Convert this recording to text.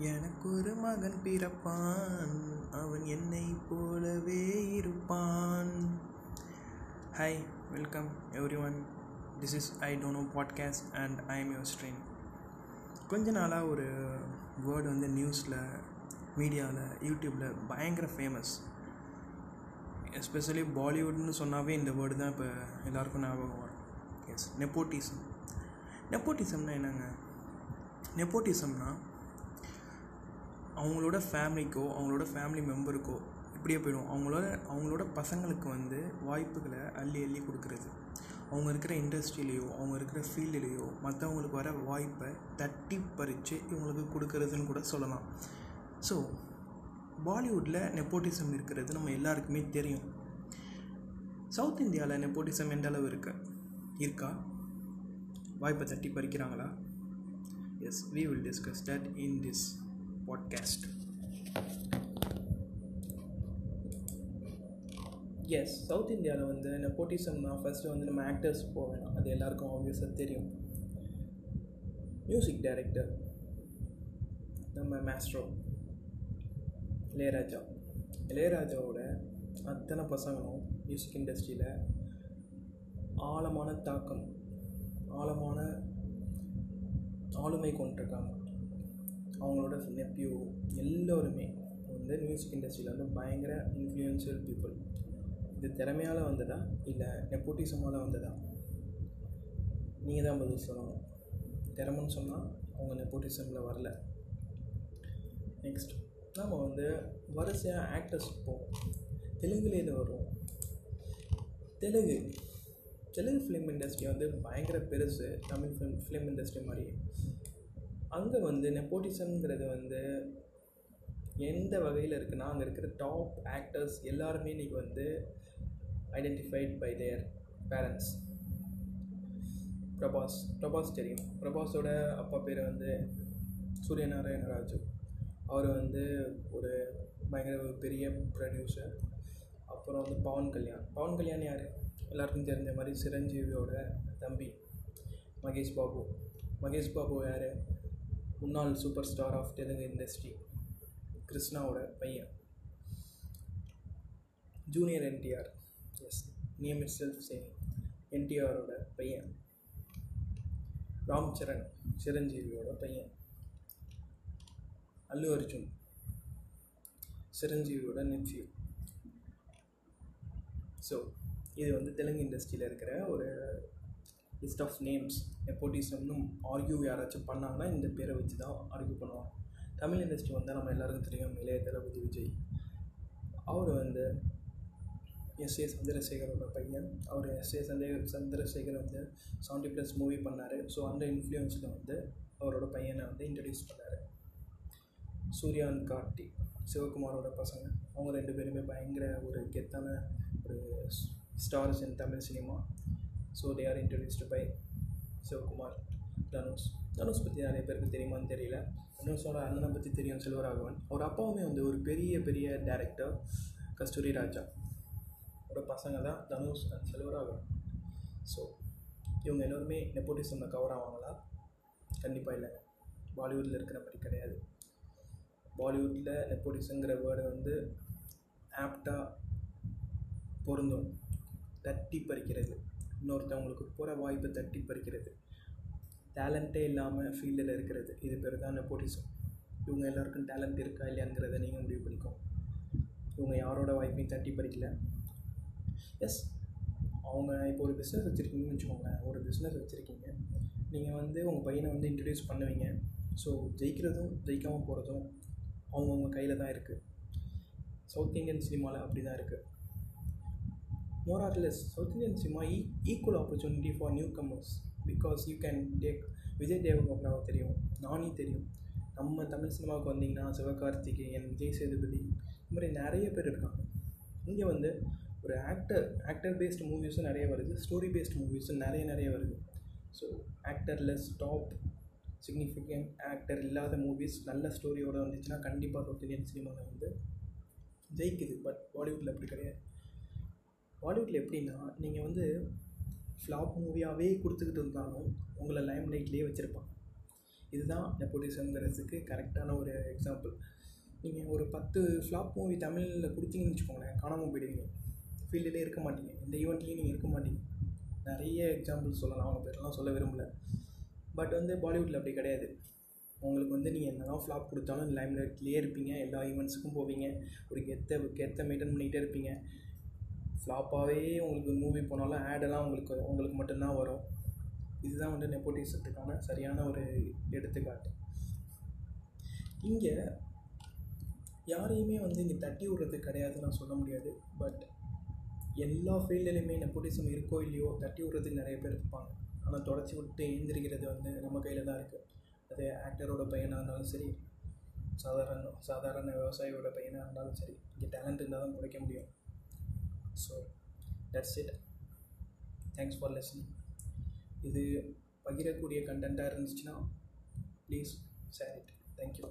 எனக்கு ஒரு மகன் பிறப்பான். அவன் என்னை போலவே இருப்பான். Hi welcome everyone this is I don't know podcast and I am your ஸ்ட்ரீன் கொஞ்ச நாளாக ஒரு வேர்டு வந்து நியூஸில் மீடியாவில் யூடியூப்பில் பயங்கர ஃபேமஸ் எஸ்பெஷலி பாலிவுட்னு சொன்னாவே இந்த வேர்டு தான் இப்போ எல்லாருக்கும் ஞாபகம் வரும். எஸ் நெப்போட்டிசம் நெப்போட்டிசம்னா என்னங்க? நெப்போட்டிசம்னா அவங்களோட ஃபேமிலிக்கோ அவங்களோட ஃபேமிலி மெம்பருக்கோ இப்படியே போயிடும். அவங்களோட அவங்களோட பசங்களுக்கு வந்து வாய்ப்புகளை அள்ளி அள்ளி கொடுக்குறது. அவங்க இருக்கிற இண்டஸ்ட்ரியிலையோ அவங்க இருக்கிற ஃபீல்டுலேயோ மற்றவங்களுக்கு வர வாய்ப்பை தட்டி பறித்து இவங்களுக்கு கொடுக்கறதுன்னு கூட சொல்லலாம். ஸோ பாலிவுட்டில் நெப்போட்டிசம் இருக்கிறது நம்ம எல்லாருக்குமே தெரியும். சவுத் இந்தியாவில் நெப்போட்டிசம் எந்த அளவு இருக்கு? இருக்கா? வாய்ப்பை தட்டி பறிக்கிறாங்களா? Yes we will discuss that in this podcast yes south இந்தியாவில் வந்து நெப்போட்டிசம்னா ஃபஸ்ட்டு வந்து நம்ம ஆக்டர்ஸ் போகலாம் அது எல்லாருக்கும் ஆப்வியஸாக தெரியும். மியூசிக் டைரக்டர் நம்ம மேஸ்ட்ரோ இளையராஜா. இளையராஜாவோட அத்தனை பசங்களும் மியூசிக் இண்டஸ்ட்ரியில் ஆழமான தாக்கம் ஆழமான ஆளுமை கொண்டிருக்காங்க. அவங்களோட நெப்யூ எல்லோருமே வந்து மியூசிக் இண்டஸ்ட்ரியில் வந்து பயங்கர இன்ஃப்ளூயன்ஷியல் பீப்புள் இது திறமையால் வந்ததா? இல்லை நெப்போட்டிசமால் வந்ததா? நீங்கள் தான் பதில் சொல்லணும். திறமைன்னு சொன்னால் அவங்க நெப்போட்டிசமில் வரல. நெக்ஸ்ட் நாம் வந்து வரிசையாக ஆக்டர்ஸ் போவோம். தெலுங்குலேருந்து வருவோம் தெலுங்கு. தெலுங்கு ஃபிலிம் இண்டஸ்ட்ரி வந்து பயங்கர பெருசு. தமிழ் ஃபிலிம் ஃபிலிம் இண்டஸ்ட்ரி மாதிரி அங்கே வந்து நெப்போட்டிசம்ங்கிறது வந்து எந்த வகையில் இருக்குன்னா அங்கே இருக்கிற டாப் ஆக்டர்ஸ் எல்லாருமே இன்றைக்கி வந்து identified by their parents Prabhas Prabhas தெரியும். பிரபாஸோட அப்பா பேர் வந்து சூரியநாராயண ராஜு. அவர் வந்து ஒரு பயங்கர ஒரு பெரிய ப்ரொடியூசர் அப்புறம் வந்து பவன் கல்யாண். பவன் கல்யாண் யார்? எல்லாருக்கும் தெரிஞ்ச மாதிரி சிரஞ்சீவியோட தம்பி மகேஷ் பாபு. மகேஷ் பாபு யார்? முன்னாள் super star of Telugu industry கிருஷ்ணாவோட பையன். Junior NTR. As name itself same என்டிஆரோட பையன். ராம் சரண் சிரஞ்சீவியோட பையன். அல்லு அர்ஜுன் சிரஞ்சீவியோட நெஃப்யூ ஸோ இது வந்து தெலுங்கு இண்டஸ்ட்ரியில் இருக்கிற ஒரு லிஸ்ட் ஆஃப் நேம்ஸ் நெப்போட்டிசம்னு ஆர்கியூ யாராச்சும் பண்ணாங்கன்னா இந்த பேரை வச்சு தான் ஆர்கியூ பண்ணுவாங்க. தமிழ் இண்டஸ்ட்ரி வந்தால் நம்ம எல்லாருக்கும் தெரியும் இளைய தளபதி விஜய். அவர் வந்து எஸ் ஏ சந்திரசேகரோட பையன். அவர் எஸ் ஏ சந்தே சந்திரசேகர் வந்து செவன்டி ப்ளஸ் மூவி பண்ணார். ஸோ அந்த இன்ஃப்ளூயன்ஸில் வந்து அவரோட பையனை வந்து இன்ட்ரடியூஸ் பண்ணார். சூர்யா கார்த்தி சிவகுமாரோட பசங்க. அவங்க ரெண்டு பேருமே பயங்கர ஒரு கெத்தான ஒரு stars in Tamil cinema so they are introduced by Sivakumar Dhanush Dhanush பற்றி நிறைய பேருக்கு தெரியுமான்னு தெரியல. தனுஷோட அண்ணனை பற்றி தெரியும் செல்வராகவன் அவர் அப்பாவுமே வந்து ஒரு பெரிய பெரிய டேரக்டர் கஸ்தூரி ராஜா. அவரோட பசங்க தான் தனுஷ் அண்ட் செல்வராகவன். ஸோ இவங்க எல்லோருமே நெப்போட்டிசமில் கவர் ஆவாங்களா? கண்டிப்பாக இல்லை. பாலிவுட்டில் இருக்கிற மாதிரி கிடையாது. பாலிவுட்டில் நெப்போட்டிசங்கிற வேர்டு வந்து ஆப்டாக பொருந்தும். தட்டி பறிக்கிறது. இன்னொருத்தவங்களுக்கு போகிற வாய்ப்பை தட்டி பறிக்கிறது. டேலண்ட்டே இல்லாமல் ஃபீல்டில் இருக்கிறது. இது பேர் தான் நெப்போட்டிசம் இவங்க எல்லாருக்கும் டேலண்ட் இருக்கா இல்லையாங்கிறத நீங்கள் முடிவு பண்ணிக்கோ இவங்க யாரோட வாய்ப்பையும் தட்டி பறிக்கல. எஸ் அவங்க இப்போ ஒரு பிஸ்னஸ் வச்சுருக்கீங்கன்னு வச்சுக்கோங்களேன். ஒரு பிஸ்னஸ் வச்சுருக்கீங்க. நீங்கள் வந்து உங்கள் பையனை வந்து இன்ட்ரடியூஸ் பண்ணுவீங்க. ஸோ ஜெயிக்கிறதும் ஜெயிக்காமல் போகிறதும் அவங்கவுங்க கையில் தான் இருக்குது சவுத் இந்தியன் சினிமாவில் அப்படி தான் இருக்குது more or less south Indian cinema E equal opportunity for new comers because you can take Vijay தேவகோப்ராவை தெரியும் நானி தெரியும். நம்ம தமிழ் சினிமாவுக்கு வந்தீங்கன்னா சிவகார்த்திகேயன் விஜய் சேதுபதி இந்த மாதிரி நிறைய பேர் இருக்காங்க. இங்கே வந்து ஒரு ஆக்டர் ஆக்டர் பேஸ்டு மூவிஸும் நிறைய வருது ஸ்டோரி பேஸ்டு மூவிஸும் நிறைய நிறைய வருது. So actorless top significant actor இல்லாத மூவிஸ் நல்ல ஸ்டோரியோடு வந்துச்சுன்னா கண்டிப்பாக சவுத் இந்தியன் சினிமாவில் வந்து ஜெயிக்குது. பட் பாலிவுட்டில் அப்படி கிடையாது. பாலிவுட்டில் எப்படின்னா நீங்கள் வந்து ஃப்ளாப் மூவியாகவே கொடுத்துக்கிட்டு இருந்தாலும் உங்களை லைம் லைட்லேயே வச்சுருப்பாங்க. இதுதான் நெப்போட்டிசம்ங்கிறதுக்கு கரெக்டான ஒரு எக்ஸாம்பிள் நீங்கள் ஒரு பத்து ஃப்ளாப் மூவி தமிழில் கொடுத்தீங்கன்னு வச்சுக்கோங்களேன் காணாமல் போயிடுவீங்க. ஃபீல்டிலே இருக்க மாட்டீங்க. இந்த ஈவெண்ட்லேயும் நீங்கள் இருக்க மாட்டீங்க. நிறைய எக்ஸாம்பிள் சொல்லலாம் அவங்க பேர்லாம் சொல்ல விரும்பல. பட் வந்து பாலிவுட்டில் அப்படி கிடையாது. உங்களுக்கு வந்து நீங்கள் என்னதான் ஃப்ளாப் கொடுத்தாலும் லைம் லைட்லேயே இருப்பீங்க. எல்லா ஈவெண்ட்ஸுக்கும் போவீங்க. ஒரு கெத்த கெத்தை மெயின்டைன் பண்ணிகிட்டே இருப்பீங்க. ஃப்ளாப்பாகவே உங்களுக்கு மூவி போனாலும் ஆடெல்லாம் உங்களுக்கு உங்களுக்கு மட்டும்தான் வரும். இதுதான் வந்து நெப்போட்டிசத்துக்கான சரியான ஒரு எடுத்துக்காட்டு. இங்கே யாரையுமே வந்து இங்கே தட்டி விடுறது கிடையாதுன்னு நான் சொல்ல முடியாது. பட் எல்லா ஃபீல்டுலையுமே நெப்போட்டிசம் இருக்கோ இல்லையோ தட்டி விடுறதுக்கு நிறைய பேர் இருப்பாங்க. ஆனால் தொடச்சி விட்டு எழுந்திரிக்கிறது வந்து நம்ம கையில் தான் இருக்குது அது ஆக்டரோட பையனாக இருந்தாலும் சரி சாதாரண சாதாரண விவசாயியோட பையனாக இருந்தாலும் சரி இங்கே டேலண்ட் இருந்தால் தான் குறைக்க முடியும். So that's it thanks for listening இது பகிரக்கூடிய கண்டென்ட்டாக இருந்துச்சுன்னா ப்ளீஸ் ஷேர் இட் தேங்க்யூ